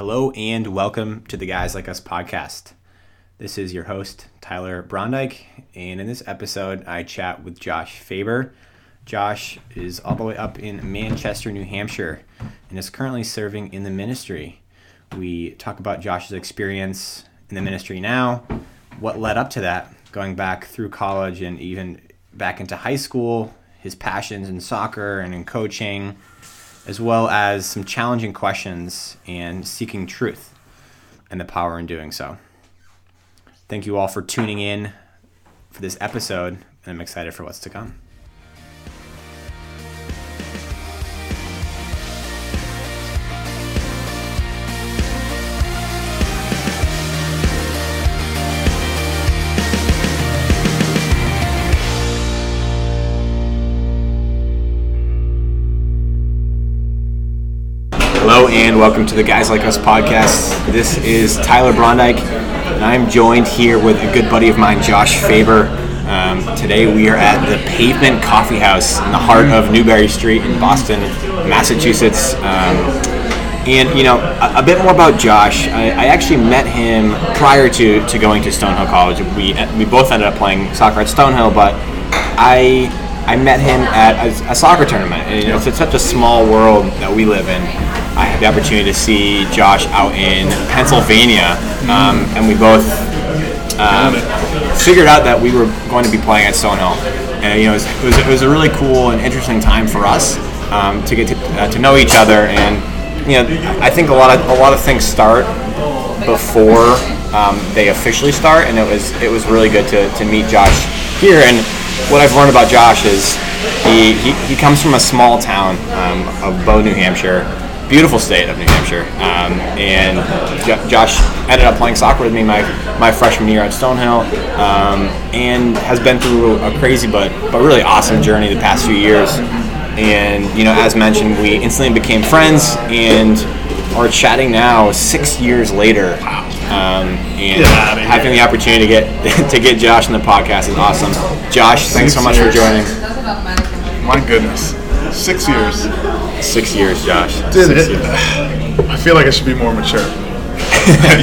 Hello and welcome to the Guys Like Us podcast. This is your host, Tyler Brondike, and in this episode, I chat with Josh Faber. Josh is all the way up in Manchester, New Hampshire, and is currently serving in the ministry. We talk about Josh's experience in the ministry now, what led up to that, going back through college and even back into high school, his passions in soccer and in coaching as well as some challenging questions and seeking truth and the power in doing so. Thank you all for tuning in for this episode, and I'm excited for what's to come. Welcome to the Guys Like Us podcast. This is Tyler Brondike, and I'm joined here with a good buddy of mine, Josh Faber. Um, today we are at the Pavement Coffee House in the heart of Newbury Street in Boston, Massachusetts. Um, and you know a, a, bit more about Josh. I, I, actually met him prior to, to going to Stonehill College. We we both ended up playing soccer at Stonehill, but I I met him at a, a soccer tournament. And, you know, it's such a small world that we live in. I had the opportunity to see Josh out in Pennsylvania, um, and we both um, figured out that we were going to be playing at Stonehill. And you know, it was, it was, it was a really cool and interesting time for us um, to get to, uh, to know each other. And you know, I think a lot of a lot of things start before um, they officially start, and it was it was really good to, to meet Josh here. And what I've learned about Josh is he, he, he comes from a small town um, of Bow, New Hampshire, beautiful state of New Hampshire. Um, and J- Josh ended up playing soccer with me my, my freshman year at Stonehill um, and has been through a crazy but, but really awesome journey the past few years. And, you know, as mentioned, we instantly became friends and are chatting now six years later. Um, and yeah, having the opportunity to get to get Josh in the podcast is awesome. Josh, thanks so much years. for joining. My goodness, six years. Six years, Josh. Dude, six it, years. I feel like I should be more mature.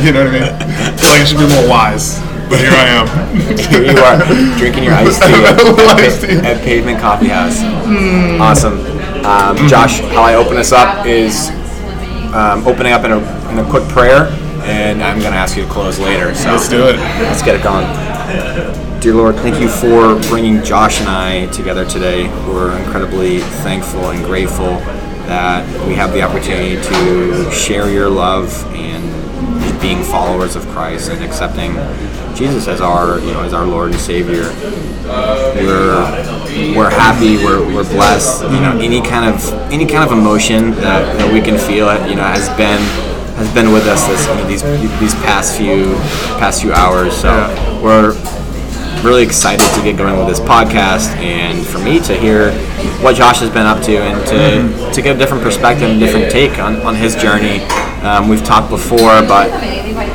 you know what I mean? I feel like I should be more wise. But here I am. here you are, drinking your iced tea, at, at, Pavement Coffee House. Mm. Awesome. Um, Josh, how I open this up is um, opening up in a, in a quick prayer, and I'm going to ask you to close later. So let's do it. Let's get it going. Dear Lord, thank you for bringing Josh and I together today. We're incredibly thankful and grateful that we have the opportunity to share your love and being followers of Christ and accepting Jesus as our you know as our Lord and Savior. We're we're happy. We're, we're blessed. You know any kind of any kind of emotion that, that we can feel you know has been has been with us this you know, these these past few past few hours. So we're really excited to get going with this podcast and for me to hear what Josh has been up to and to, mm-hmm. to get a different perspective and different take on, on his journey. Um, we've talked before, but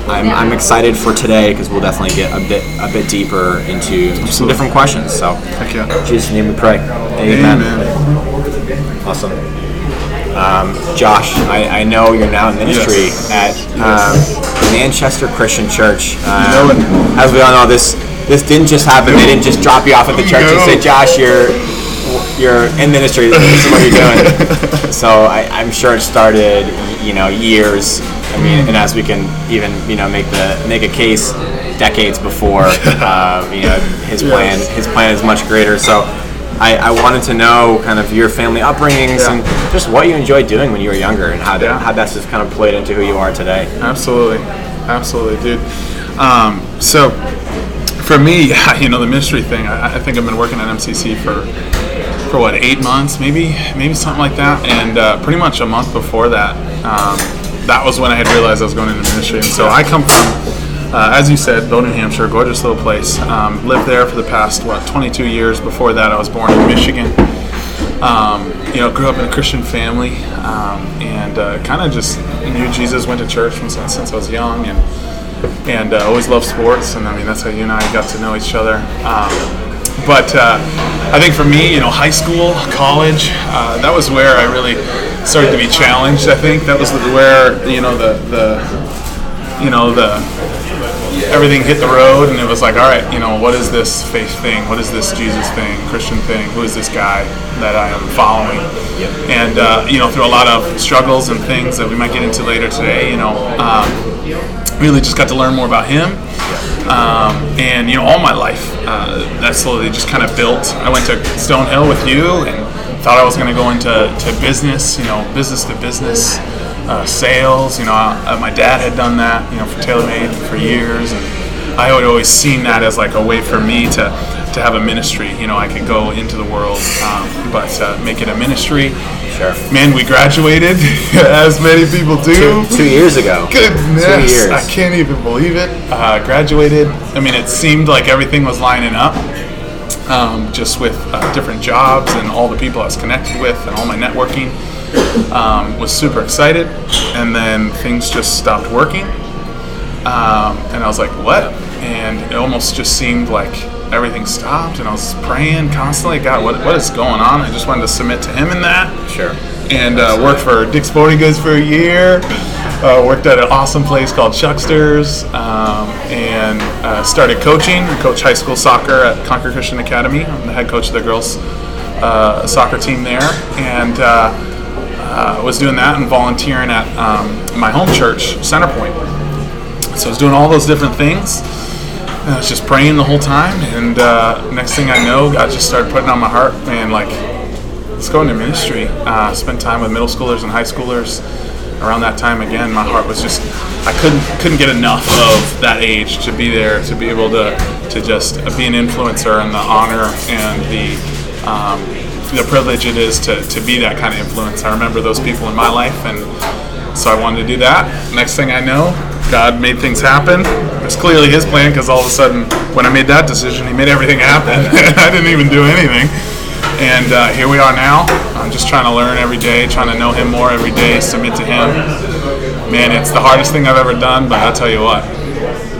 I'm, I'm excited for today because we'll definitely get a bit a bit deeper into some different questions. So, Heck yeah. Jesus' name we pray. Amen. Amen. Awesome. Um, Josh, I, I, know you're now in ministry yes. at um, Manchester Christian Church. Um, as we all know, this this didn't just happen. They didn't just drop you off at the church and say, Josh, you're you're in ministry. This is what you're doing. so I, I'm sure it started, you know, years. I mean, and as we can even, you know, make the make a case, decades before, uh, you know, his plan his plan is much greater. So. I, I, wanted to know kind of your family upbringings yeah. and just what you enjoyed doing when you were younger and how, yeah. how that's just kind of played into who you are today. Absolutely. Absolutely, dude. Um, so for me, you know, the ministry thing. I, I, think I've been working at MCC for for what eight months, maybe, maybe something like that. And uh, pretty much a month before that, um, that was when I had realized I was going into ministry. And so I come from, uh, as you said, Bow, New Hampshire, gorgeous little place. Um, lived there for the past what 22 years. Before that, I was born in Michigan. Um, you know, grew up in a Christian family, um, and uh, kind of just knew Jesus. Went to church since, since I was young, and and uh, always loved sports. And I mean, that's how you and I got to know each other. Um, but uh, I think for me, you know, high school, college, uh, that was where I really started to be challenged. I think that was where you know the the you know the everything hit the road, and it was like, all right, you know, what is this faith thing? What is this Jesus thing, Christian thing? Who is this guy that I am following? And uh, you know, through a lot of struggles and things that we might get into later today, you know, um, really just got to learn more about him. Um, and you know, all my life, uh, that slowly just kind of built. I went to Stonehill with you, and thought I was going to go into to business, you know, business to business uh, sales. You know, uh, my dad had done that, you know, for TaylorMade for years, and I had always seen that as like a way for me to to have a ministry. You know, I could go into the world, um, but uh, make it a ministry. Sure. Man, we graduated, as many people do. Two, two years ago. Goodness, Two years. I can't even believe it. Uh, graduated. I mean, it seemed like everything was lining up. Um, just with uh, different jobs and all the people I was connected with and all my networking, um, was super excited. And then things just stopped working, um, and I was like, "What?" And it almost just seemed like everything stopped. And I was praying constantly, "God, what, what is going on?" I just wanted to submit to Him in that Sure. and uh, worked for Dick's Sporting Goods for a year. Uh, worked at an awesome place called Chucksters, um, and uh, started coaching. I coach high school soccer at Concord Christian Academy. I'm the head coach of the girls uh, soccer team there, and uh, uh, was doing that and volunteering at um, my home church, Centerpoint. So I was doing all those different things. And I was just praying the whole time, and uh, next thing I know, God just started putting on my heart, man, like let's go into ministry. Uh, spend time with middle schoolers and high schoolers. Around that time again, my heart was just I couldn't couldn't get enough of that age to be there to be able to to just be an influencer and the honor and the um, the privilege it is to, to be that kind of influence. I remember those people in my life, and so I wanted to do that. Next thing I know, God made things happen. It was clearly His plan because all of a sudden, when I made that decision, He made everything happen. I didn't even do anything. And uh, here we are now. I'm just trying to learn every day, trying to know Him more every day, submit to Him. Man, it's the hardest thing I've ever done, but I'll tell you what,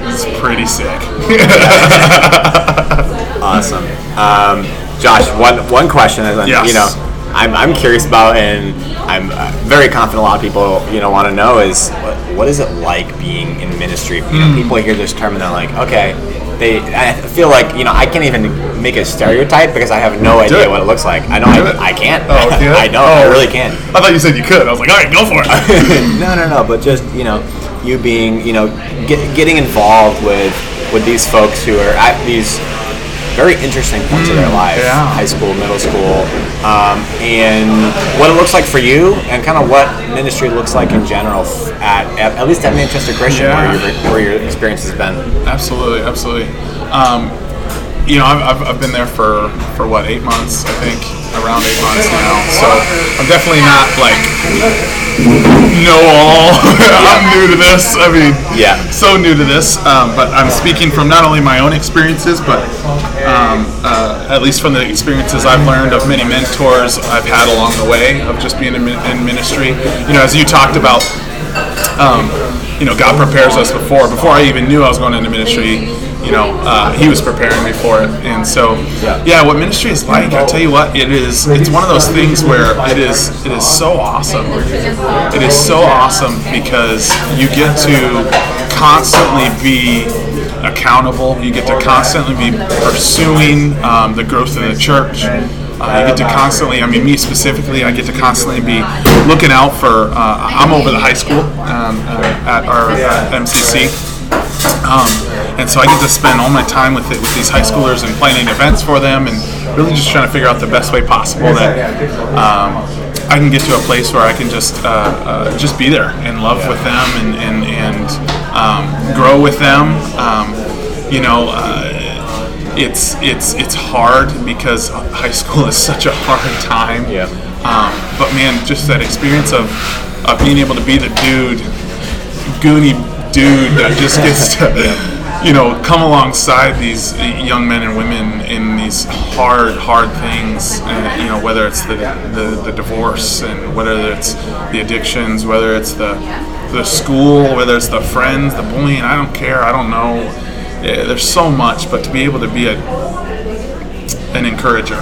it's pretty sick. Awesome. Um, Josh, one one question is, Yes. you know, I'm, I'm curious about, and I'm uh, very confident a lot of people, you know, want to know is what, what is it like being in ministry? You know, Hmm. people hear this term and they're like, okay, they. I feel like you know I can't even make a stereotype because I have no Do idea it. what it looks like. I know Do it. I, I can't. Oh, yeah? I know. oh. I really can't. I thought you said you could. I was like, all right, go for it. no, no, no. But just you know, you being you know get, getting involved with with these folks who are at these very interesting points of their life, yeah. high school, middle school, um, and what it looks like for you, and kind of what ministry looks like in general at at, at least at Manchester Christian, Yeah. where your where your experience has been. Absolutely, absolutely. Um, you know, I've, I've, I've been there for, for what, eight months, I think, around eight months now. So I'm definitely not like know all. I'm new to this. I mean, Yeah. so new to this. Um, but I'm speaking from not only my own experiences, but um, uh, at least from the experiences I've learned of many mentors I've had along the way of just being in, in ministry. You know, as you talked about, um, you know, God prepares us before. Before I even knew I was going into ministry, you know, uh, He was preparing me for it. And so, yeah, what ministry is like, I tell you what, it is. It's one of those things where it is. It is so awesome. It is so awesome because you get to constantly be accountable. You get to constantly be pursuing um, the growth of the church. You get to constantly, I mean, me specifically, I get to constantly be looking out for. Uh, I'm over the high school um, uh, at our uh, MCC. Um, and so I get to spend all my time with it, with these high schoolers and planning events for them, and really just trying to figure out the best way possible that um, I can get to a place where I can just uh, uh, just be there and love with them and and, and um, grow with them. Um, you know. Uh, it's it's it's hard because high school is such a hard time. Yeah. Um, but man, just that experience of of being able to be the dude, goony dude that just gets to, you know, come alongside these young men and women in these hard, hard things. And, you know, whether it's the, the the divorce and whether it's the addictions, whether it's the the school, whether it's the friends, the bullying. I don't care. I don't know. Yeah, there's so much, but to be able to be a an encourager,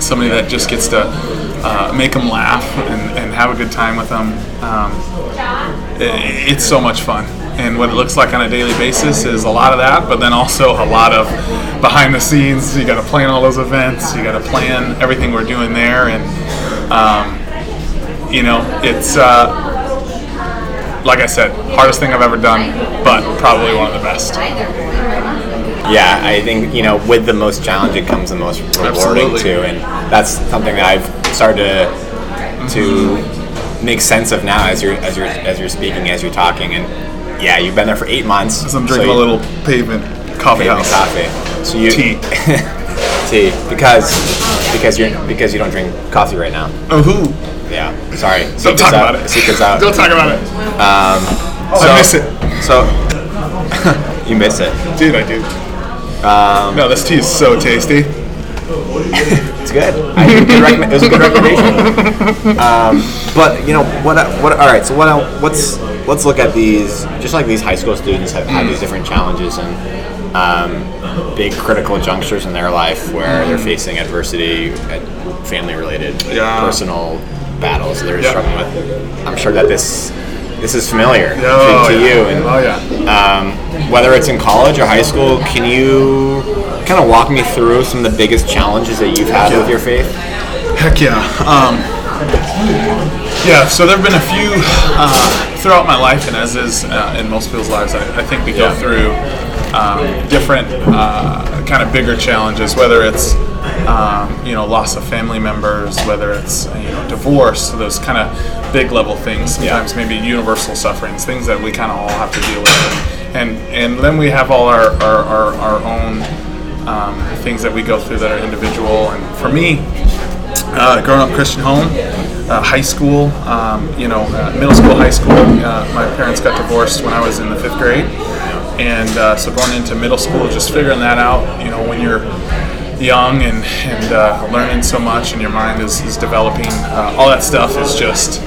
somebody that just gets to uh, make them laugh and, and have a good time with them. Um, it, it's so much fun. And what it looks like on a daily basis is a lot of that, but then also a lot of behind the scenes. You got to plan all those events. You got to plan everything we're doing there, and um, you know, it's uh, like I said, hardest thing I've ever done, but probably one of the best. Yeah, I think you know, with the most challenging comes the most rewarding Absolutely. too, and that's something that I've started to to make sense of now as you're as you're as you're speaking, as you're talking, and yeah, you've been there for eight months. As I'm so drinking you- a little pavement coffee pavement house. coffee. So you Tea. tea because because you're because you don't drink coffee right now. Oh, who? Yeah, sorry. Don't talk out. about it. Secrets out. Don't talk about it. So, I miss it. So you miss it. Dude, I do. Um, No, this tea is so tasty. It's good. I, good recommend, it was a good recommendation. Um, but you know what? What? All right. So what? What's? Let's look at these. Just like these high school students have had these different challenges and um, big critical junctures in their life where they're facing adversity, family-related, Yeah. personal battles that they're Yeah. struggling with. I'm sure that this this is familiar to, Oh, to yeah. you. And Oh, yeah. um, whether it's in college or high school, can you kind of walk me through some of the biggest challenges that you've had with your faith? Heck yeah. Um, yeah, so there have been a few uh, throughout my life, and as is uh, in most people's lives, I, I think we go Yeah. through um, different uh, kind of bigger challenges, whether it's um, you know loss of family members, whether it's you know divorce, those kind of big level things. Sometimes maybe universal sufferings, things that we kind of all have to deal with, and and then we have all our our, our, our own um, things that we go through that are individual. And for me, uh, growing up Christian home, uh, high school, um, you know, uh, middle school, high school. Uh, my parents got divorced when I was in the fifth grade, and uh, so going into middle school, just figuring that out. You know, when you're young and and uh, learning so much, and your mind is, is developing, uh, all that stuff is just,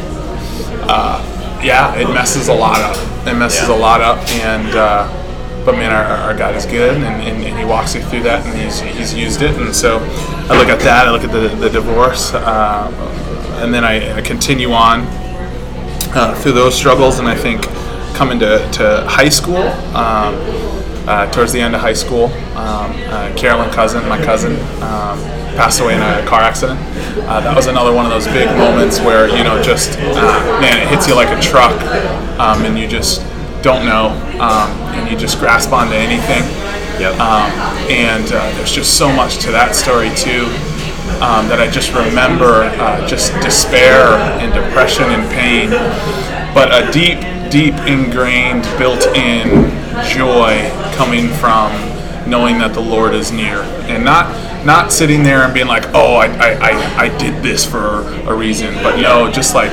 uh, yeah, it messes a lot up. It messes Yeah. a lot up, and. Uh, but man, our, our God is good, and, and, and He walks you through that, and He's, he's used it. And so I look at that, I look at the, the divorce, uh, and then I, I continue on uh, through those struggles. And I think coming to, to high school, um, uh, towards the end of high school, um, uh, Carolyn Cousin, my cousin, um, passed away in a car accident. Uh, that was another one of those big moments where, you know, just, uh, man, it hits you like a truck, um, and you just don't know, um, and you just grasp onto anything. Yep. Um, and uh, there's just so much to that story too um, that I just remember uh, just despair and depression and pain, but a deep, deep ingrained, built-in joy coming from knowing that the Lord is near, and not not sitting there and being like, oh, I, I, I, I did this for a reason, but no, just like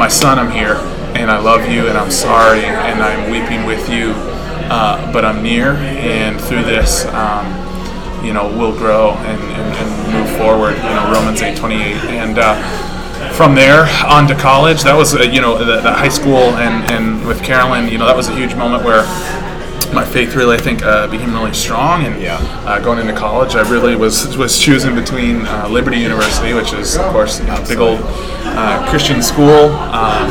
my son, I'm here, and I love you, and I'm sorry, and I'm weeping with you, uh, but I'm near, and through this. Um, you know, we'll grow and, and, and move forward. You know, Romans 8:28, and uh, from there on to college. That was, uh, you know, the, the high school and, and with Carolyn. You know, that was a huge moment where my faith really, I think, uh, became really strong. And Yeah. uh, going into college, I really was was choosing between uh, Liberty University, which is of course a big old uh, Christian school, um,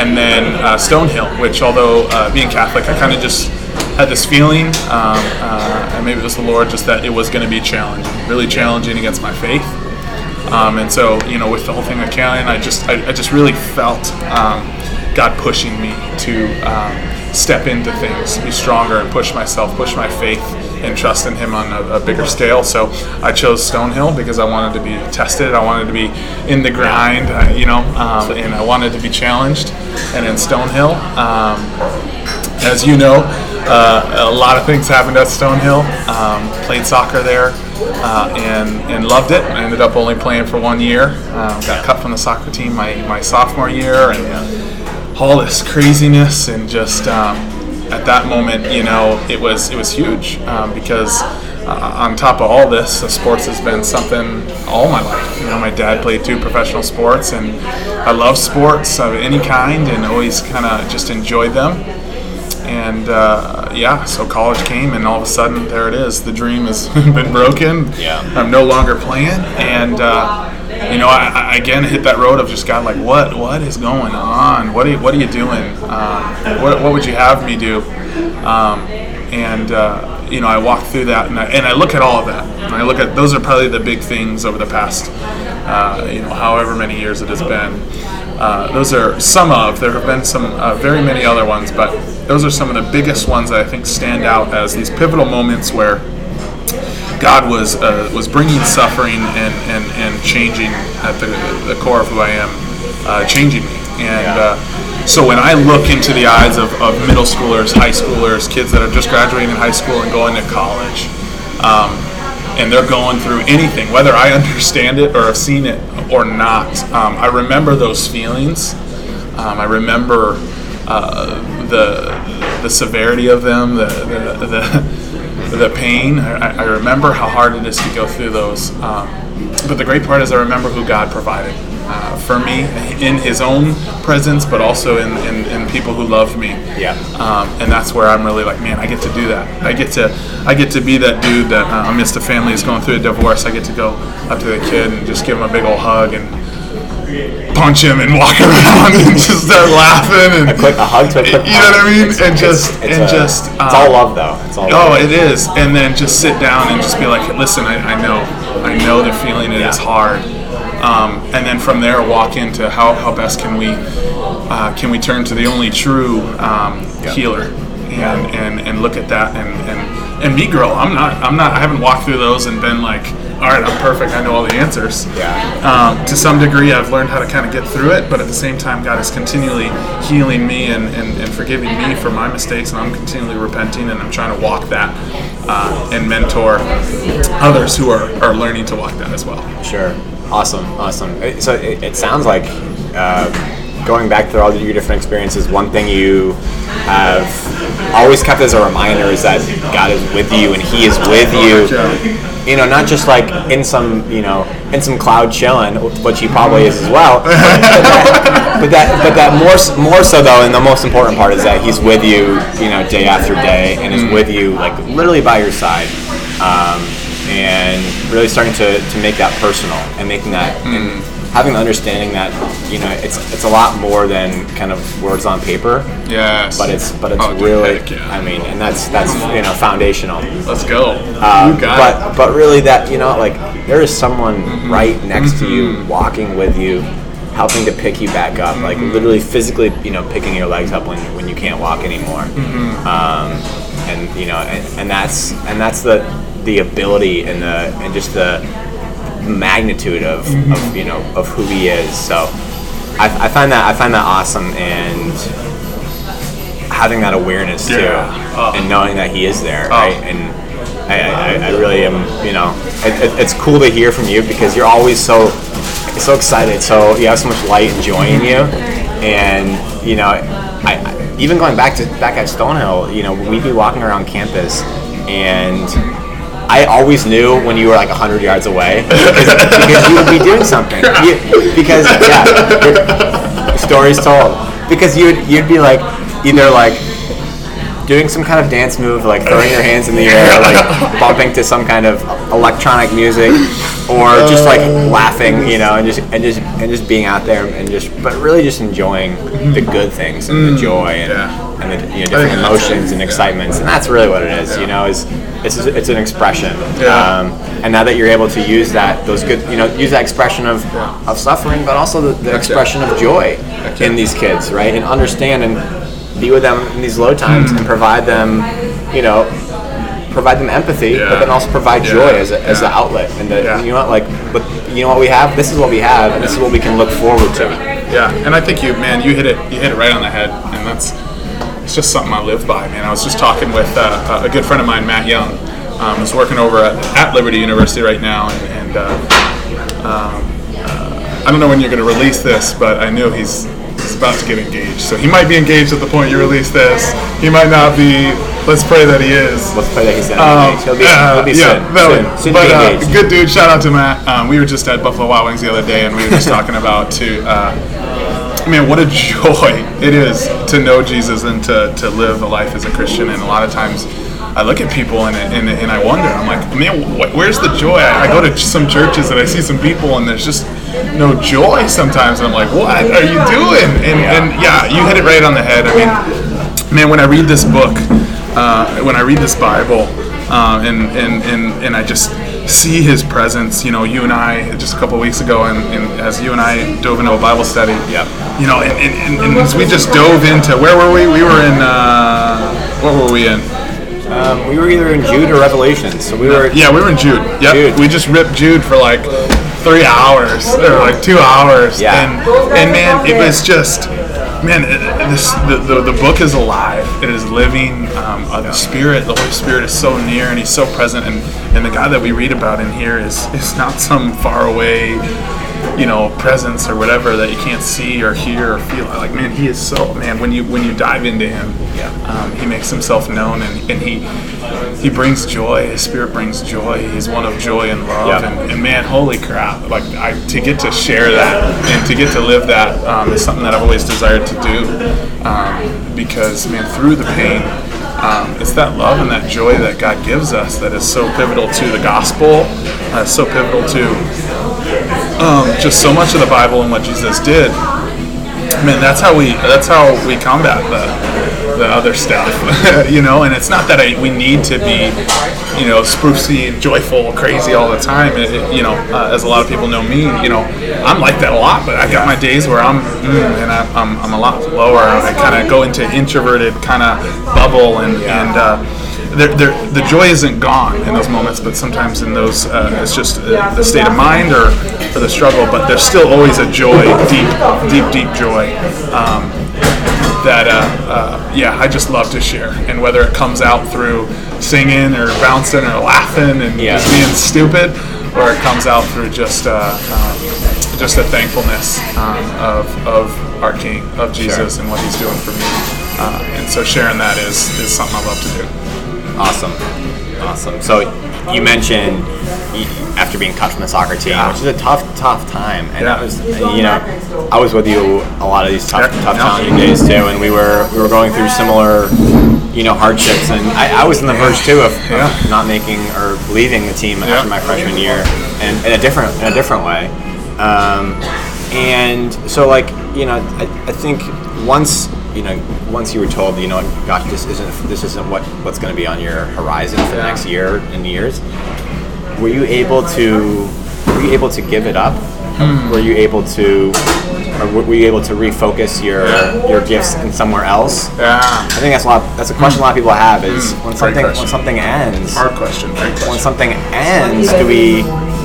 and then uh, Stonehill, which although uh, being Catholic, I kind of just had this feeling, um, uh, and maybe it was the Lord, just that it was going to be challenging, really challenging against my faith. Um, and so, you know, with the whole thing with Caroline, I just, I, I just really felt um, God pushing me to um, step into things, be stronger, and push myself, push my faith, and trust in Him on a, a bigger scale. So I chose Stonehill because I wanted to be tested. I wanted to be in the grind, uh, you know, um, and I wanted to be challenged. And in Stonehill, um, as you know, uh, a lot of things happened at Stonehill. Um, played soccer there uh, and, and loved it. I ended up only playing for one year. Um, got cut from the soccer team my, my sophomore year, and all this craziness and just um, at that moment, you know, it was it was huge um, because uh, on top of all this, uh, sports has been something all my life. You know, my dad played two professional sports, and I love sports of any kind, and always kind of just enjoyed them. And uh, yeah, so college came, and all of a sudden, there it is. The dream has been broken. Yeah. I'm no longer playing, and uh, you know, I, I again hit that road of just God, like, what, what is going on? What are you, what are you doing? Um, what, what would you have me do? Um, and uh, you know, I walk through that, and I, and I look at all of that, and I look at those are probably the big things over the past, uh, you know, however many years it has been. Uh, those are some of. There have been some uh, very many other ones, but those are some of the biggest ones that I think stand out as these pivotal moments where God was uh, was bringing suffering and, and, and changing at the, the core of who I am, uh, changing me. And uh, so when I look into the eyes of, of middle schoolers, high schoolers, kids that are just graduating high school and going to college, um, and they're going through anything, whether I understand it or have seen it or not, um, I remember those feelings. Um, I remember uh, the the severity of them, the the, the, the pain. I, I remember how hard it is to go through those. Um, but the great part is I remember who God provided uh, for me in His own presence, but also in, in, in people who love me. Yeah. Um, and that's where I'm really like, man, I get to do that. I get to I get to be that dude that uh, amidst a family is going through a divorce. I get to go up to the kid and just give him a big old hug and punch him and walk around and just start laughing and A quick a hug to a quick you know what I mean? It's- and just it's and a- just it's all love though. It's all Oh, love. it is. And then just sit down and just be like, listen, I, I know, I know the feeling. It is Yeah. hard. Um, and then from there, walk into how, how best can we uh, can we turn to the only true um, Yeah. healer and, and and look at that and and and me grow. I'm not I'm not I haven't walked through those and been like, all right, I'm perfect. I know all the answers. Yeah. Um, to some degree, I've learned how to kind of get through it, but at the same time, God is continually healing me and, and, and forgiving me for my mistakes, and I'm continually repenting, and I'm trying to walk that uh, and mentor others who are, are learning to walk that as well. Sure. Awesome. Awesome. So it, it sounds like uh, going back through all your different experiences, one thing you have always kept as a reminder is that God is with you and He is with you. You know, not just like in some, you know, in some cloud chilling, which He probably is as well. But that, but that, but that more, more so though, and the most important part is that He's with you, you know, day after day, and is with you like literally by your side. Um, and really starting to, to make that personal and making that and having the understanding that you know it's it's a lot more than kind of words on paper Yes. but it's but it's Oh, really heck yeah. I mean and that's that's you know foundational Let's go. um, you got but but really that you know like there is someone Mm-hmm. right next to you walking with you helping to pick you back up like Mm-hmm. literally physically you know picking your legs up when, when you can't walk anymore Mm-hmm. um, and you know and, and that's and that's the the ability and the and just the magnitude of, Mm-hmm. of you know of who he is so I, I find that I find that awesome and having that awareness too Yeah. Oh. and knowing that he is there right and I, I, I really am you know it, it, it's cool to hear from you because you're always so so excited so you have so much light and joy in you and you know I, I even going back to back at Stonehill you know we'd be walking around campus and I always knew when you were like 100 yards away because, because you would be doing something. You, because, yeah, stories told. Because you'd, you'd be like, either like doing some kind of dance move, like throwing your hands in the air, like bumping to some kind of electronic music, or just like uh, laughing, you know, and just and just and just being out there and just, but really just enjoying the good things and the mm. joy and, Yeah. And the you know, different emotions and excitements, and that's really what it is. You know, is it's it's an expression. Yeah. Um, and now that you're able to use that, those good, you know, use that expression of, of suffering, but also the, the expression of joy in these kids, right? And understand and be with them in these low times Hmm. and provide them, you know, provide them empathy, but then also provide Yeah. joy as, a, as the outlet. And the, Yeah. you know what, like, but you know what we have? This is what we have, and this is what we can look forward to. Yeah, and I think you, man, you hit it, you hit it right on the head, and that's it's just something I live by, man. I was just talking with uh, a good friend of mine, Matt Young, um, who's working over at, at Liberty University right now, and, and uh, um, uh, I don't know when you're going to release this, but I knew he's he's about to get engaged, so he might be engaged at the point you release this. He might not be. Let's pray that he is. Let's pray that he's done. Um, he'll be, uh, he'll be yeah, soon. that soon, but uh, good dude. Shout out to Matt. Um, we were just at Buffalo Wild Wings the other day, and we were just talking about to uh, man, what a joy it is to know Jesus and to, to live a life as a Christian. And a lot of times I look at people and, and, and I wonder, I'm like, man, wh- where's the joy? I, I go to some churches and I see some people and there's just no joy sometimes. And I'm like, what are you doing? And yeah, and yeah you hit it right on the head. I mean, man, when I read this book, uh, when I read this Bible, uh, and, and, and, and I just see his presence. You know, you and I just a couple weeks ago, and, and, as you and I dove into a Bible study, yeah, you know, and, and, and, as we just dove into where were we? We were in uh, what were we in? Um, we were either in Jude or Revelation. So we were. Yeah, we were in Jude. Yep. Jude. We just ripped Jude for like three hours or like two hours. Yeah. And, and man, it was just man, this the, the, the, book is alive. It is living. Um, uh, the Spirit, the Holy Spirit, is so near and He's so present. And, and the God that we read about in here is is not some far away, you know, presence or whatever that you can't see or hear or feel. Like man, He is so man. When you when you dive into Him, yeah. um, He makes Himself known and, and He he brings joy. His spirit brings joy. He's one of joy and love. Yeah. And, and, man, holy crap! Like I, to get to share that and to get to live that um, is something that I've always desired to do. Um, because man, through the pain, um, it's that love and that joy that God gives us that is so pivotal to the gospel. Uh, so pivotal to um, just so much of the Bible and what Jesus did. Man, that's how we that's how we combat the the other stuff, you know. And it's not that I, we need to be, you know, sprucey and joyful, crazy all the time. It, it, you know, uh, as a lot of people know me, you know, I'm like that a lot. But I've got my days where I'm mm, and I, am I'm, I'm a lot lower. I kind of go into introverted kind of bubble and and. Uh, they're, they're, the joy isn't gone in those moments, but sometimes in those, uh, it's just uh, the state of mind or, or the struggle. But there's still always a joy, deep, deep, deep joy. Um, that uh, uh, yeah I just love to share and whether it comes out through singing or bouncing or laughing and yeah. just being stupid or it comes out through just uh, um, just a thankfulness um, of, of our King of Jesus sure. and what he's doing for me uh, and so sharing that is is something I love to do awesome awesome so you mentioned after being cut from the soccer team, yeah. which is a tough, tough time. And yeah. that was, you know, I was with you a lot of these tough, yeah. tough, challenging days too, and we were we were going through similar, you know, hardships. And I, I was in the verge too of, of, not making or leaving the team after my freshman year, and in a different in a different way. Um, and so, like, you know, I, I think once you know, once you were told, you know, gosh, this isn't this isn't what what's going to be on your horizon for the next year and years, were you able to were you able to give it up? Hmm. Were you able to or were you able to refocus your your gifts in somewhere else? Yeah. I think that's a lot. That's a question a lot of people have is mm. when something when something ends. Hard question. question. When something ends, do we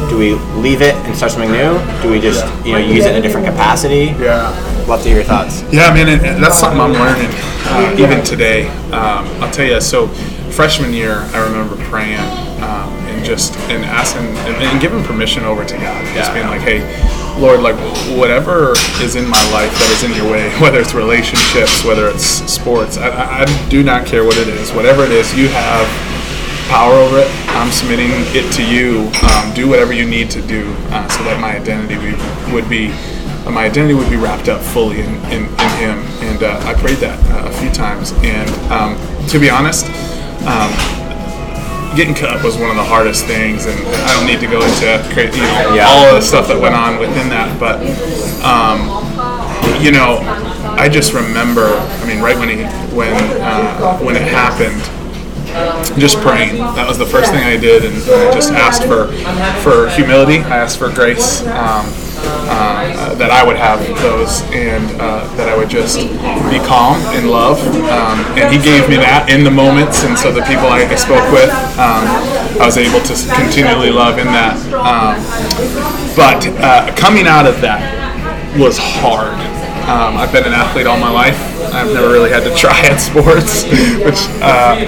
do we leave it and start something new? Do we just you know use it in a different capacity? Yeah. Love to hear your thoughts. Yeah, I mean, and that's something I'm learning uh, even today. Um, I'll tell you. So, freshman year, I remember praying um, and just and asking and, and, giving permission over to God, just yeah. being like, "Hey, Lord, like whatever is in my life that is in your way, whether it's relationships, whether it's sports, I, I do not care what it is. Whatever it is, you have power over it. I'm submitting it to you. Um, do whatever you need to do uh, so that my identity would be uh, my identity would be wrapped up fully in, in, in Him. And uh, I prayed that uh, a few times. And um, to be honest, um, getting cut was one of the hardest things. And I don't need to go into you know yeah. all of the stuff that went on within that, but um, you know, I just remember. I mean, right when he when uh, when it happened just praying. That was the first thing I did, and I just asked for for humility. I asked for grace. Um, uh, that I would have those and uh, that I would just be calm in love. Um, and he gave me that in the moments, and so the people I spoke with, um, I was able to continually love in that. Um, but uh, coming out of that was hard. Um, I've been an athlete all my life. I've never really had to try at sports, which uh,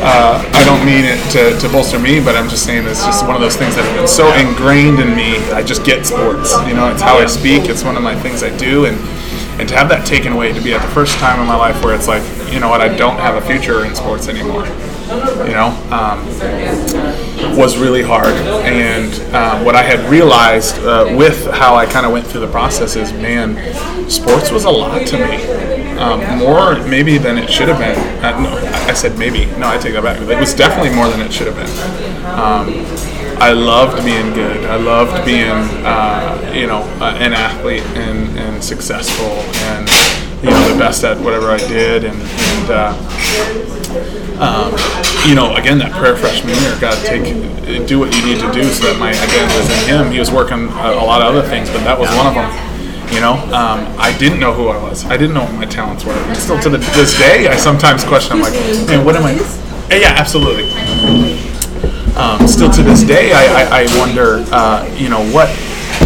uh, I don't mean it to, to bolster me, but I'm just saying it's just one of those things that have been so ingrained in me. I just get sports. You know, it's how I speak. It's one of my things I do, and and to have that taken away, to be at the first time in my life where it's like, you know what, I don't have a future in sports anymore. you know, um, was really hard. And uh, what I had realized uh, with how I kind of went through the process is, man, sports was a lot to me. Um, more maybe than it should have been. Uh, no, I said maybe. No, I take that back. It was definitely more than it should have been. Um, I loved being good. I loved being, uh, you know, uh, an athlete and, and successful and, you know, the best at whatever I did. And, and uh, um, you know, again, that prayer freshman year, God, take, do what you need to do so that my identity is in Him. He was working a, a lot of other things, but that was one of them. You know, um, I didn't know who I was. I didn't know what my talents were. And still to the, this day, I sometimes question. I'm like, man, what am I? Yeah, absolutely. Um, still to this day, I, I, I wonder, uh, you know, what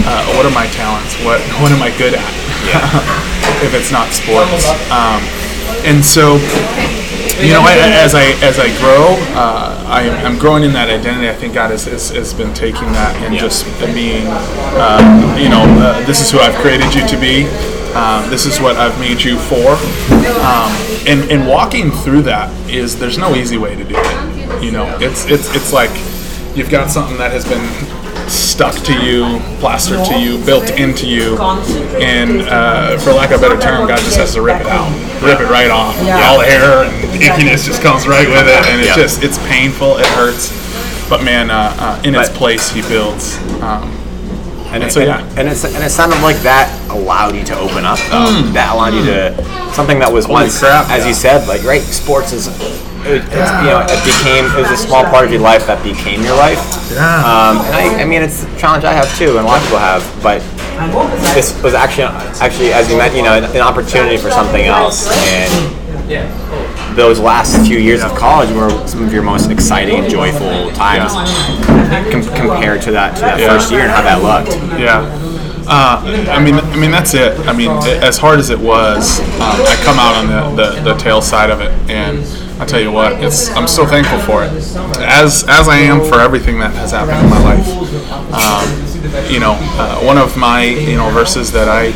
uh, what are my talents? What what am I good at? if it's not sports, um, and so you know, as I as I grow, uh, I, am growing in that identity. I think God has, has, has been taking that and just being, uh, you know, uh, this is who I've created you to be. Um, this is what I've made you for. Um, and and walking through that is there's no easy way to do it. You know, it's it's it's like you've got something that has been stuck to you, plastered to you, built into you, and uh, for lack of a better term, God just has to rip it out, rip it right off. All the hair and ickiness just comes right with it, and it's just it's painful, it hurts, but man, uh, uh, in its place, He builds. Um, and, and so yeah, and, it's and it sounded like that allowed you to open up. Though. Mm. That allowed mm. you to something that was Holy once, crap, as yeah. you said, like right, sports is. It, it's, you know, it became it was a small part of your life that became your life. Yeah. Um, and I, I mean, it's a challenge I have too, and a lot of people have. But this was actually, actually, as you meant, you know, an, an opportunity for something else. And those last few years of college were some of your most exciting, joyful times com- compared to that to that Yeah. first year and how that looked. Yeah. Uh, I mean, I mean that's it. I mean, it, as hard as it was, um, I come out on the, the, the tail side of it, and I tell you what, it's I'm so thankful for it, as as I am for everything that has happened in my life. Um, you know, uh, one of my you know verses that I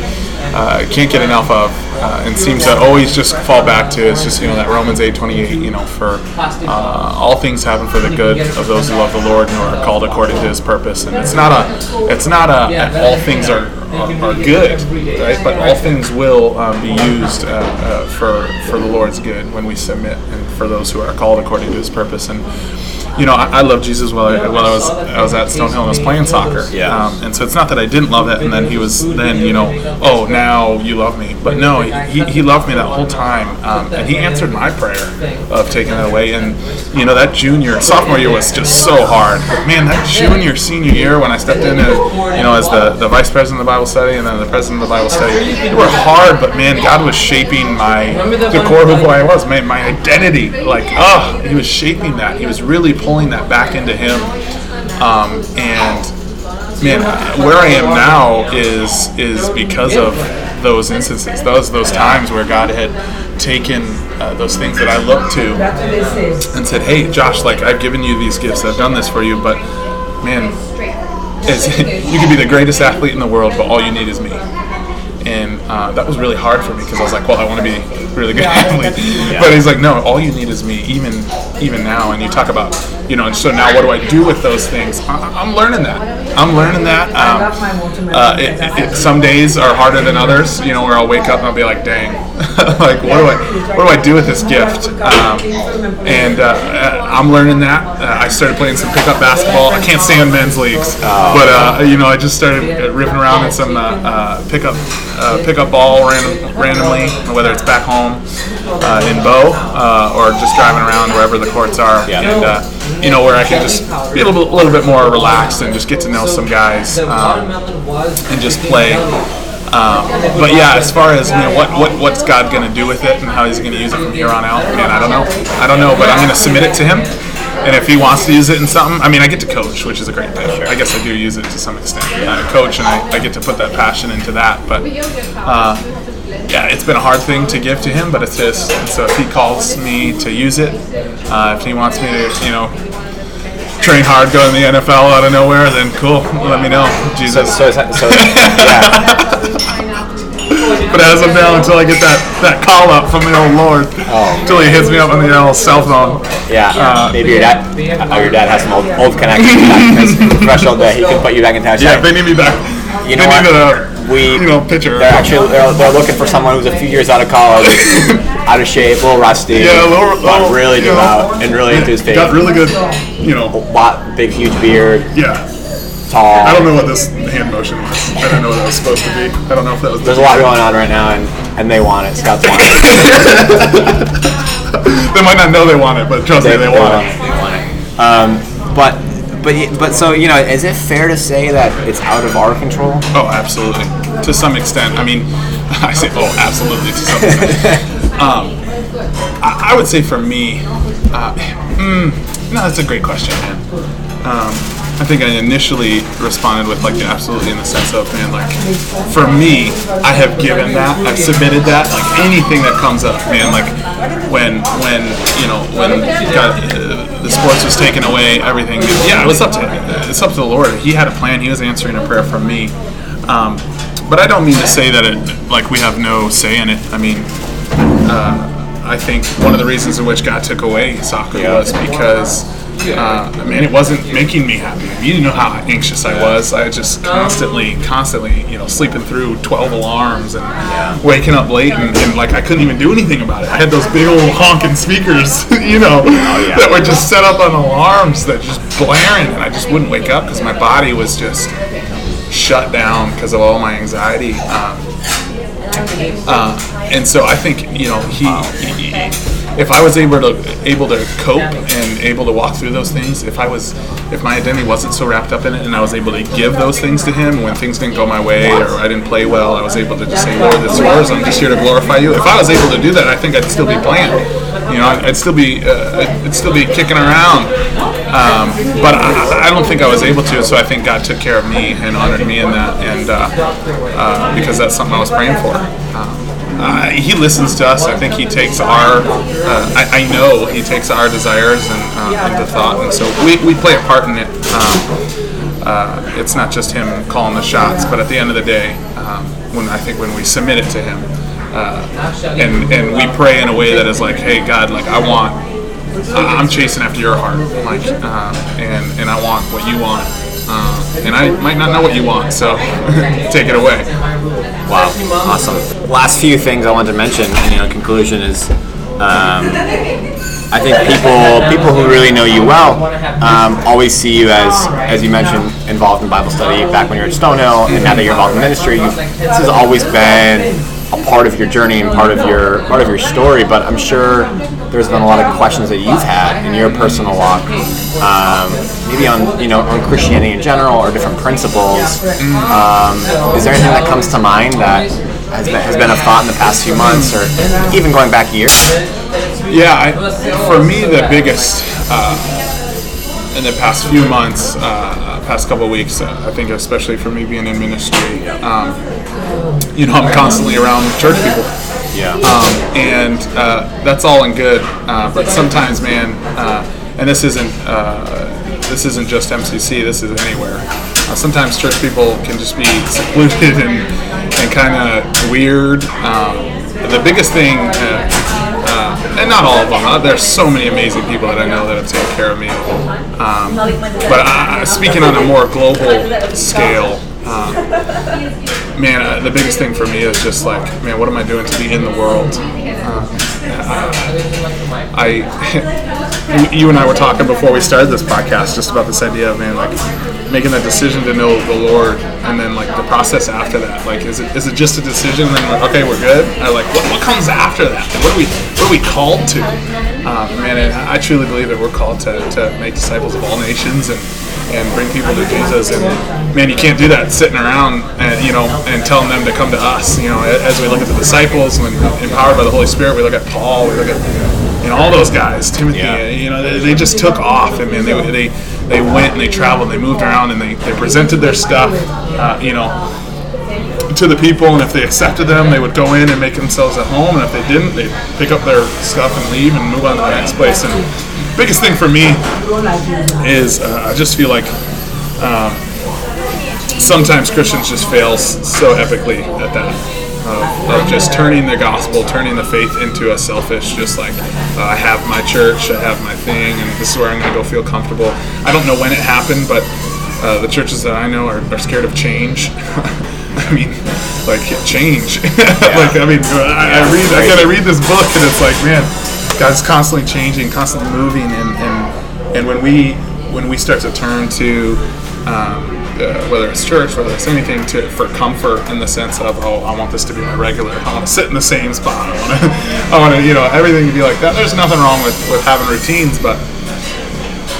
uh, can't get enough of, uh, and seems to always just fall back to is just you know that Romans eight twenty eight. You know, for uh, all things happen for the good of those who love the Lord and are called according to His purpose. And it's not a, it's not a all things are are, are good, right? But all things will um, be used uh, uh, for for the Lord's good when we submit, and for those who are called according to His purpose. And you know, I, I love Jesus while I, while I was I was at Stonehill and I was playing soccer. Yeah. Um, and so it's not that I didn't love it, and then he was then you know, oh now you love me. But no, he, he loved me that whole time, um, and he answered my prayer of taking it away. And you know that junior sophomore year was just so hard. But man, that junior senior year when I stepped in as you know as the, the vice president of the Bible study and then the president of the Bible study, they were hard. But man, God was shaping my the core of who I was, my my identity. Like oh, he was shaping that. He was really pulling that back into him. Um, and man, where I am now is is because of those instances, those those times where God had taken uh, those things that I looked to and said, "Hey, Josh, like I've given you these gifts, I've done this for you, but man, you could be the greatest athlete in the world, but all you need is me." And uh, that was really hard for me because I was like, "Well, I want to be really good athlete," but he's like, "No, all you need is me, even even now." And you talk about, you know, and so now what do I do with those things? I, I'm learning that. I'm learning that. Um, uh, it, it, it, some days are harder than others. You know, where I'll wake up and I'll be like, "Dang, like what do I what do I do with this gift?" Um, and uh, I'm learning that. Uh, I started playing some pickup basketball. I can't stand men's leagues, but uh, you know, I just started ripping around in some uh, uh, pickup uh, pickup ball random, randomly, whether it's back home uh, in Bow uh, or just driving around wherever the courts are, Yeah. and uh, you know where I can just be a little, bit- little bit more relaxed and just get to know some guys um, and just play. Um, but yeah, as far as man, what, what what's God gonna do with it and how He's gonna use it from here on out, man, I don't know. I don't know, but I'm gonna submit it to Him. And if he wants to use it in something, I mean, I get to coach, which is a great thing. I guess I do use it to some extent. I coach, and I, I get to put that passion into that. But uh, yeah, it's been a hard thing to give to him, but it's his. And so if he calls me to use it, uh, if he wants me to, you know, train hard, go in the NFL out of nowhere, then cool. Let me know, Jesus. so, so, so yeah. but as of now, until I get that, that call up from the old Lord, Oh. until he hits me up on the old cell phone. Yeah, Uh, maybe your dad. Oh, your dad has some old, old connections. That's professional that he can put you back in touch. Yeah, they need me back. You they know need what? We you know pitcher. They're actually they're, they're looking for someone who's a few years out of college, out of shape, a little rusty, Yeah, a little- but little, really devout and really into his faith. got really good. You know, a Lot, big, huge beard, yeah. tall. I don't know what this hand motion was. I don't know what that was supposed to be. I don't know if that was. There's a lot going on right now, and, and they want it. Scouts want it. They might not know they want it, but trust me, they want it. They want it. Um, but but but so you know, is it fair to say that it's out of our control? Oh, absolutely. To some extent. I mean, I say, oh, absolutely to some extent. um, I, I would say for me, uh, mm, no, that's a great question, man. Um, I think I initially responded with like absolutely in the sense of man, like for me, I have given that, I've submitted that, like anything that comes up, man, like when when you know when God, uh, the sports was taken away, everything, yeah, it was up to it's up to the Lord. He had a plan. He was answering a prayer from me. Um, but I don't mean to say that it like we have no say in it. I mean, uh, I think one of the reasons in which God took away soccer Yeah. was because, uh, mean, it wasn't making me happy. You didn't know how anxious I was. I just constantly, constantly, you know, sleeping through 12 alarms and waking up late and, and like I couldn't even do anything about it. I had those big old honking speakers, you know, yeah. that were just set up on alarms that just blaring and I just wouldn't wake up because my body was just shut down because of all my anxiety. Um, uh, and so I think you know he, he- if I was able to able to cope and able to walk through those things, if I was if my identity wasn't so wrapped up in it, and I was able to give those things to him when things didn't go my way or I didn't play well, I was able to just say, Lord, it's yours. I'm just here to glorify you. If I was able to do that, I think I'd still be playing. You know, I'd still be uh, I'd still be kicking around. Um, but I, I don't think I was able to, so I think God took care of me and honored me in that, and uh, uh, because that's something I was praying for. Um, uh, he listens to us. I think he takes our. Uh, I, I know he takes our desires and uh, thought, and so we, we play a part in it. Um, uh, it's not just him calling the shots, but at the end of the day, um, when I think when we submit it to him, uh, and and we pray in a way that is like, hey God, like I want, I'm chasing after your heart, like, uh, and and I want what you want. Uh, and I might not know what you want, so take it away. Wow, awesome. Last few things I wanted to mention, and you know, conclusion is, um, I think people people who really know you well um, always see you as, as you mentioned, involved in Bible study back when you were at Stonehill, and now that you're involved in ministry, this has always been a part of your journey and part of your part of your story. But I'm sure there's been a lot of questions that you've had in your personal walk, um, maybe on you know on Christianity in general or different principles. Um, is there anything that comes to mind that has been, has been a thought in the past few months, or even going back years? Yeah, I, for me, the biggest uh, in the past few months, uh, past couple of weeks, I think especially for me being in ministry, um, you know, I'm constantly around church people. Yeah. Um, and uh, that's all in good, uh, but sometimes, man, uh, and this isn't uh, this isn't just MCC. This is anywhere. Uh, sometimes church people can just be secluded and and kind of weird. Um, the biggest thing, uh, and not all of them. Uh, there's so many amazing people that I know that have taken care of me. Um, but uh, speaking on a more global scale. Um, man, uh, the biggest thing for me is just like, man, what am I doing to be in the world? I, you and I were talking before we started this podcast just about this idea of man, like making that decision to know the Lord, and then like the process after that. Like, is it is it just a decision? And then like, okay, we're good. Like what, what comes after that? What are we what are we called to? Uh, man, and I truly believe that we're called to, to make disciples of all nations and and bring people to Jesus. And man, you can't do that sitting around and you know and telling them to come to us. You know, as we look at the disciples, when empowered by the Holy Spirit, we look at Paul, we look at you know all those guys, Timothy. Yeah. You know, they, they just took off, and man, they they they went and they traveled, and they moved around, and they they presented their stuff. Uh, you know. To the people, and if they accepted them, they would go in and make themselves at home. And if they didn't, they'd pick up their stuff and leave and move on to the next place. And biggest thing for me is uh, I just feel like um, sometimes Christians just fail so epically at that. of, of just turning the gospel, turning the faith into a selfish, just like uh, I have my church, I have my thing, and this is where I'm going to go feel comfortable. I don't know when it happened, but uh, the churches that I know are, are scared of change. I mean, like change. like I mean, I, I read again. I read this book, and it's like, man, God's constantly changing, constantly moving, and and, and when we when we start to turn to um, uh, whether it's church, whether it's anything, to for comfort in the sense of, oh, I want this to be my regular. I want to sit in the same spot. I want to, I want to, you know, everything to be like that. There's nothing wrong with with having routines, but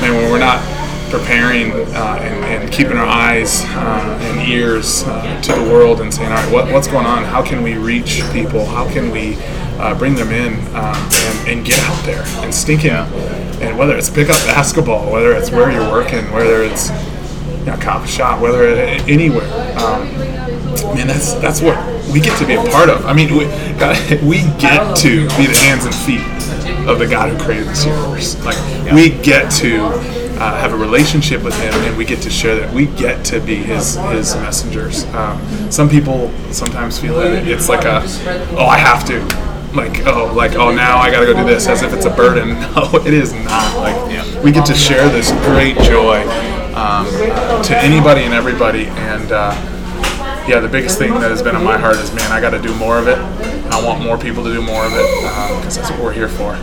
man, when we're not preparing uh, and, and, keeping our eyes uh, and ears uh, to the world and saying, all right, what, what's going on? How can we reach people? How can we uh, bring them in um, and, and, get out there and stink in? And whether it's pick up basketball, whether it's where you're working, whether it's you know, coffee shop, whether it, anywhere. Um, man, that's that's what we get to be a part of. I mean, we, God, we get to be the hands and feet of the God who created this universe. Like yeah. we get to uh, have a relationship with him and we get to share that we get to be his his messengers um, some people sometimes feel that it's like a oh i have to like oh like oh now i gotta go do this as if it's a burden no it is not like yeah. we get to share this great joy um, to anybody and everybody and uh, yeah, the biggest thing that has been on my heart is, man, I got to do more of it. I want more people to do more of it because um, that's what we're here for.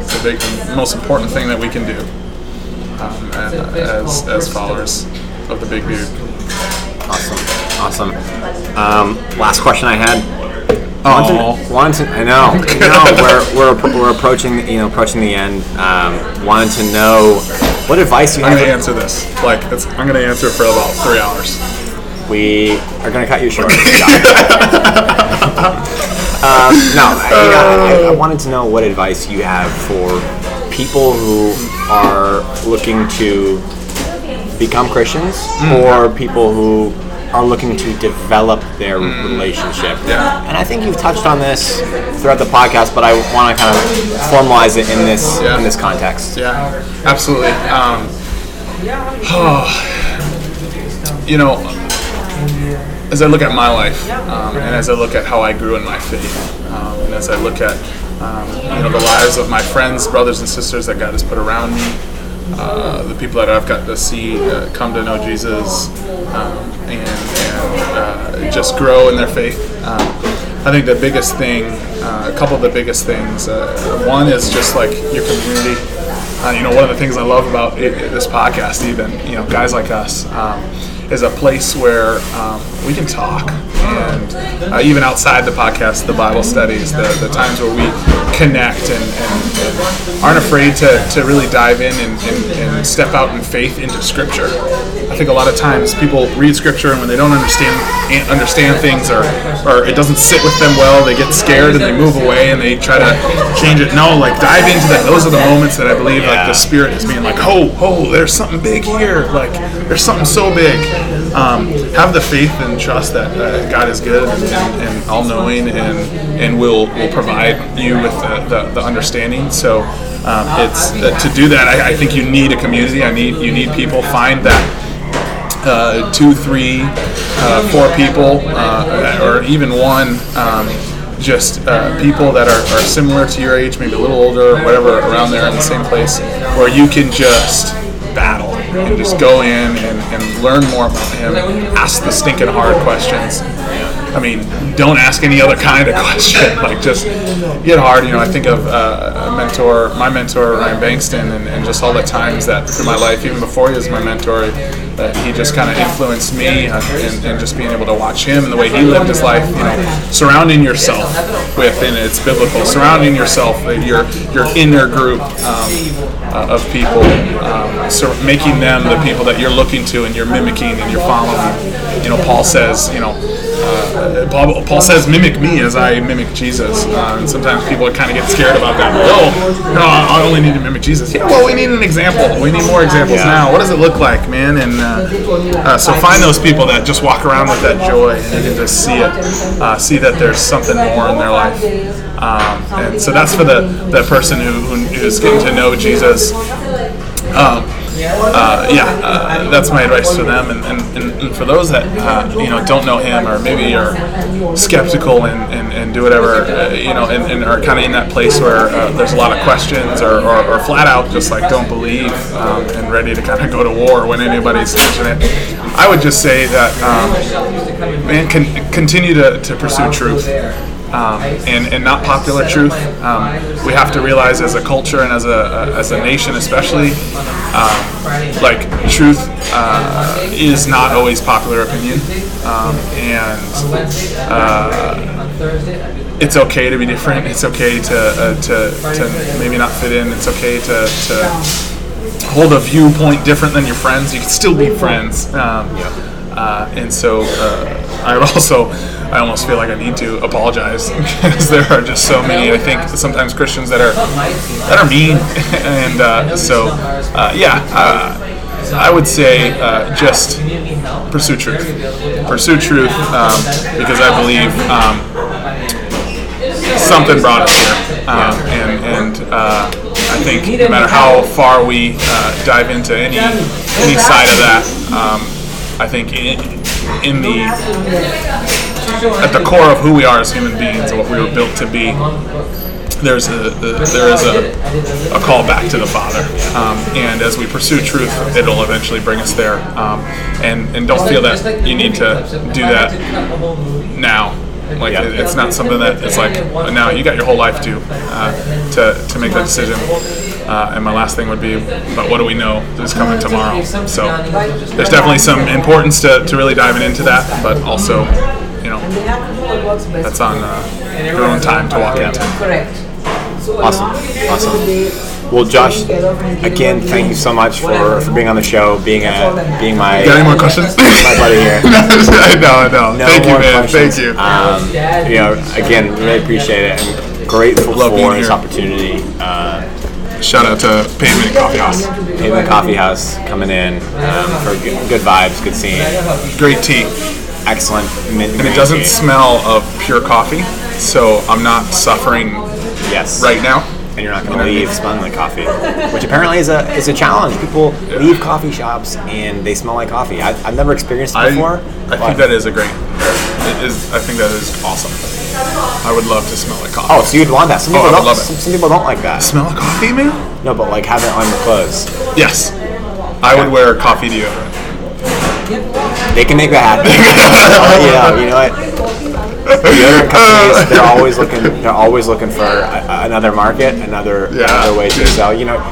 It's the big, the most important thing that we can do um, as, as followers of the big dude. Awesome, awesome. Um, last question I had. Wanted, wanted to, I know, I know. we're, we're, we're approaching, you know, approaching the end. Um, wanted to know what advice you I'm have. I'm gonna answer this. Like, I'm gonna answer for about three hours. We are gonna cut you short. um, no, I, I, I wanted to know what advice you have for people who are looking to become Christians mm. or people who are looking to develop their mm. relationship. Yeah. And I think you've touched on this throughout the podcast, but I want to kind of formalize it in this yeah. in this context. Yeah, absolutely. Um, oh, you know, as I look at my life um, and as I look at how I grew in my faith, um, and as I look at um, you know, the lives of my friends, brothers, and sisters that God has put around me, uh, the people that I've got to see uh, come to know Jesus um, and, and uh, just grow in their faith. Um, I think the biggest thing, uh, a couple of the biggest things, uh, one is just like your community. Uh, you know, one of the things I love about it, this podcast, even you know, guys like us. Um, is a place where um, we can talk. And uh, even outside the podcast, the Bible studies, the, the times where we connect and, and, and aren't afraid to, to really dive in and, and, and, step out in faith into Scripture. I think a lot of times people read Scripture and when they don't understand understand things or, or it doesn't sit with them well, they get scared and they move away and they try to change it. No, like dive into that. Those are the moments that I believe like the Spirit is being like, oh, oh, there's something big here. Like there's something so big um, have the faith and trust that uh, God is good and, and, and all knowing and and will will provide you with the, the, the understanding. So um, it's uh, to do that. I, I, think you need a community. I need you need people. Find that. Uh, two, three, uh, four people, uh, or even one, um, just uh, people that are, are similar to your age, maybe a little older, whatever, around there in the same place, where you can just battle and just go in and, and learn more about him, ask the stinking hard questions. I mean, don't ask any other kind of question. Like, just get hard. You know, I think of uh, a mentor, my mentor, Ryan Bankston, and, and, just all the times that through my life, even before he was my mentor, that he just kind of influenced me uh, and, and, just being able to watch him and the way he lived his life. You know, surrounding yourself with, and it's biblical, surrounding yourself, your your inner group um, uh, of people, um, so making them the people that you're looking to and you're mimicking and you're following. You know, Paul says, you know uh, Paul, Paul, says, "Mimic me as I mimic Jesus." Uh, and sometimes people kind of get scared about that. Oh, no, I only need to mimic Jesus. Yeah, well, we need an example. We need more examples yeah. now. What does it look like, man? And uh, uh, so find those people that just walk around with that joy and you can just see it, uh, see that there's something more in their life. Um, and so that's for the the person who, who is getting to know Jesus. Um, uh, yeah, uh, that's my advice to them. And, and, and, for those that uh, you know don't know him or maybe are skeptical and, and, and do whatever, uh, you know, and, and are kind of in that place where uh, there's a lot of questions or, or, or flat out just like don't believe um, and ready to kind of go to war when anybody's mentioning it. I would just say that um, man, can continue to, to pursue truth um, and, and not popular truth. Um, we have to realize as a culture and as a, as a nation, especially, um, like truth uh, is not always popular opinion, um, and uh, it's okay to be different. It's okay to, uh, to, to maybe not fit in. It's okay to, to hold a viewpoint different than your friends. You can still be friends. Um, uh, and so uh, I also, I almost feel like I need to apologize because there are just so many. I think sometimes Christians that are that are mean, and uh, so uh, yeah, uh, I would say uh, just pursue truth, pursue truth um, because I believe. Um, something brought us here, um, and, and I think no matter how far we dive into any any side of that, um, I think in, in the at the core of who we are as human beings and what we were built to be, there's a, a there is a, a call back to the Father, um, and as we pursue truth, it'll eventually bring us there. Um, and and don't feel that you need to do that now. Like yeah. it, it's not something that it's like now you got your whole life to uh, to to make that decision. Uh, and my last thing would be, but what do we know is coming tomorrow? So there's definitely some importance to, to really diving into that, but also, you know, that's on uh, your own time to walk into. Correct. Awesome, awesome. Well, Josh, again, thank you so much for, for being on the show, being a being my got any more questions? my buddy here. no, no, no. Thank you, man. Questions. Thank you. Um, you know, again, really appreciate it and grateful Love for this opportunity. Uh, Shout out to Pavement Coffee House. Pavement Coffee House coming in um, for good, good, vibes, good scene. Great tea. Excellent. Mint and it doesn't tea. smell of pure coffee, so I'm not suffering yes. right now. And you're not going to leave smelling like coffee, which apparently is a is a challenge. People yeah. leave coffee shops and they smell like coffee. I, have never experienced it before. I, I think that is a great. It is. I think that is awesome. I would love to smell like coffee. Oh, so you'd want that? Some oh, people I don't. love it. Some, some, people don't like that. Smell of coffee, man? No, but like have it on your clothes. Yes, I would wear a coffee deodorant. They can make that happen. yeah, you know what? Deodorant companies, they're always looking. They're always looking for a, another market, another yeah. another way to sell. You know,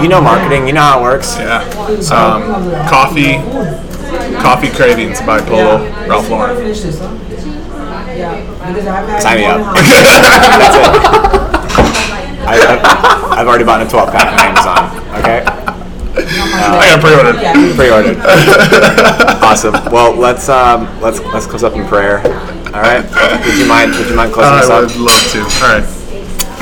you know marketing. You know how it works. Yeah. Um, coffee, coffee cravings by Polo Ralph Lauren. Sign me up. That's it. I, have already bought a 12 pack on Amazon. Okay. Uh, I got pre-ordered. Pre-ordered. awesome. Well, let's um, let's let's close up in prayer. All right. Would you mind? Would you mind closing us up? I would love to. All right.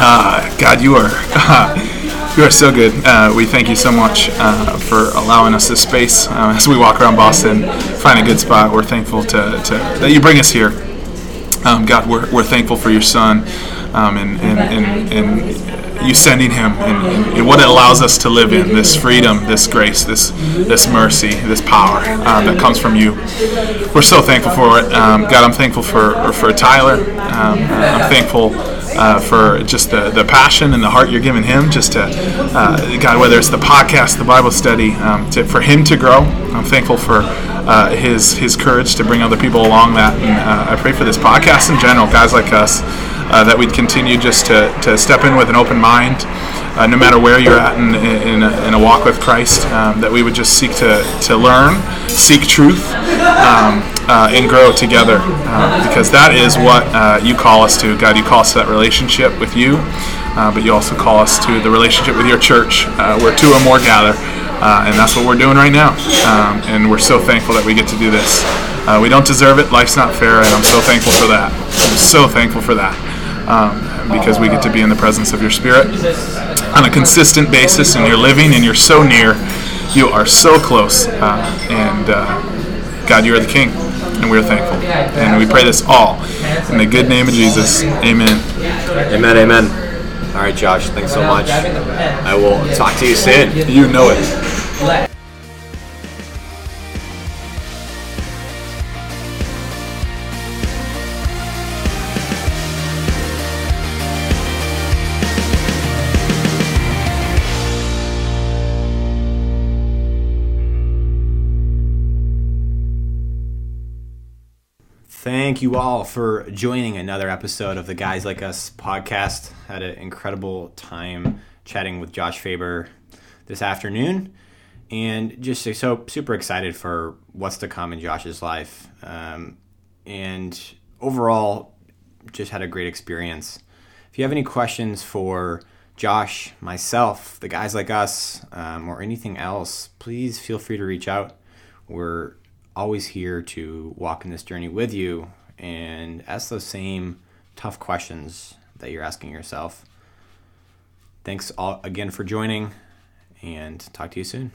Uh, God, you are. Uh, you are so good. Uh, we thank you so much uh, for allowing us this space uh, as we walk around Boston, find a good spot. We're thankful to, to that you bring us here. Um, God, we're, we're thankful for your son um, and, and, and, and, you sending him and, and, what it allows us to live in this freedom, this grace, this, this mercy, this power uh, that comes from you. We're so thankful for it. Um, God, I'm thankful for, for Tyler. Um, I'm thankful uh, for just the, the passion and the heart you're giving him, just to, uh, God, whether it's the podcast, the Bible study, um, to, for him to grow. I'm thankful for uh, his, his courage to bring other people along that. And uh, I pray for this podcast in general, guys like us, uh, that we'd continue just to, to step in with an open mind. Uh, no matter where you're at in, in, a, in a walk with Christ, um, that we would just seek to, to learn, seek truth, um, uh, and grow together. Uh, because that is what uh, you call us to. God, you call us to that relationship with you, uh, but you also call us to the relationship with your church, uh, where two or more gather. and that's what we're doing right now. Um, and we're so thankful that we get to do this. we don't deserve it. Life's not fair, and I'm so thankful for that. I'm so thankful for that. Um, because we get to be in the presence of your Spirit on a consistent basis, and you're living and you're so near. You are so close. Uh, and uh, God, you are the King and we're thankful. And we pray this all in the good name of Jesus. Amen. Amen. Amen. All right, Josh. Thanks so much. I will talk to you soon. You know it. Thank you all for joining another episode of the Guys Like Us podcast. Had an incredible time chatting with Josh Faber this afternoon, and just so super excited for what's to come in Josh's life. Um, and overall, just had a great experience. If you have any questions for Josh, myself, the guys like us, um, or anything else, please feel free to reach out. We're always here to walk in this journey with you and ask those same tough questions that you're asking yourself. Thanks all again for joining and talk to you soon.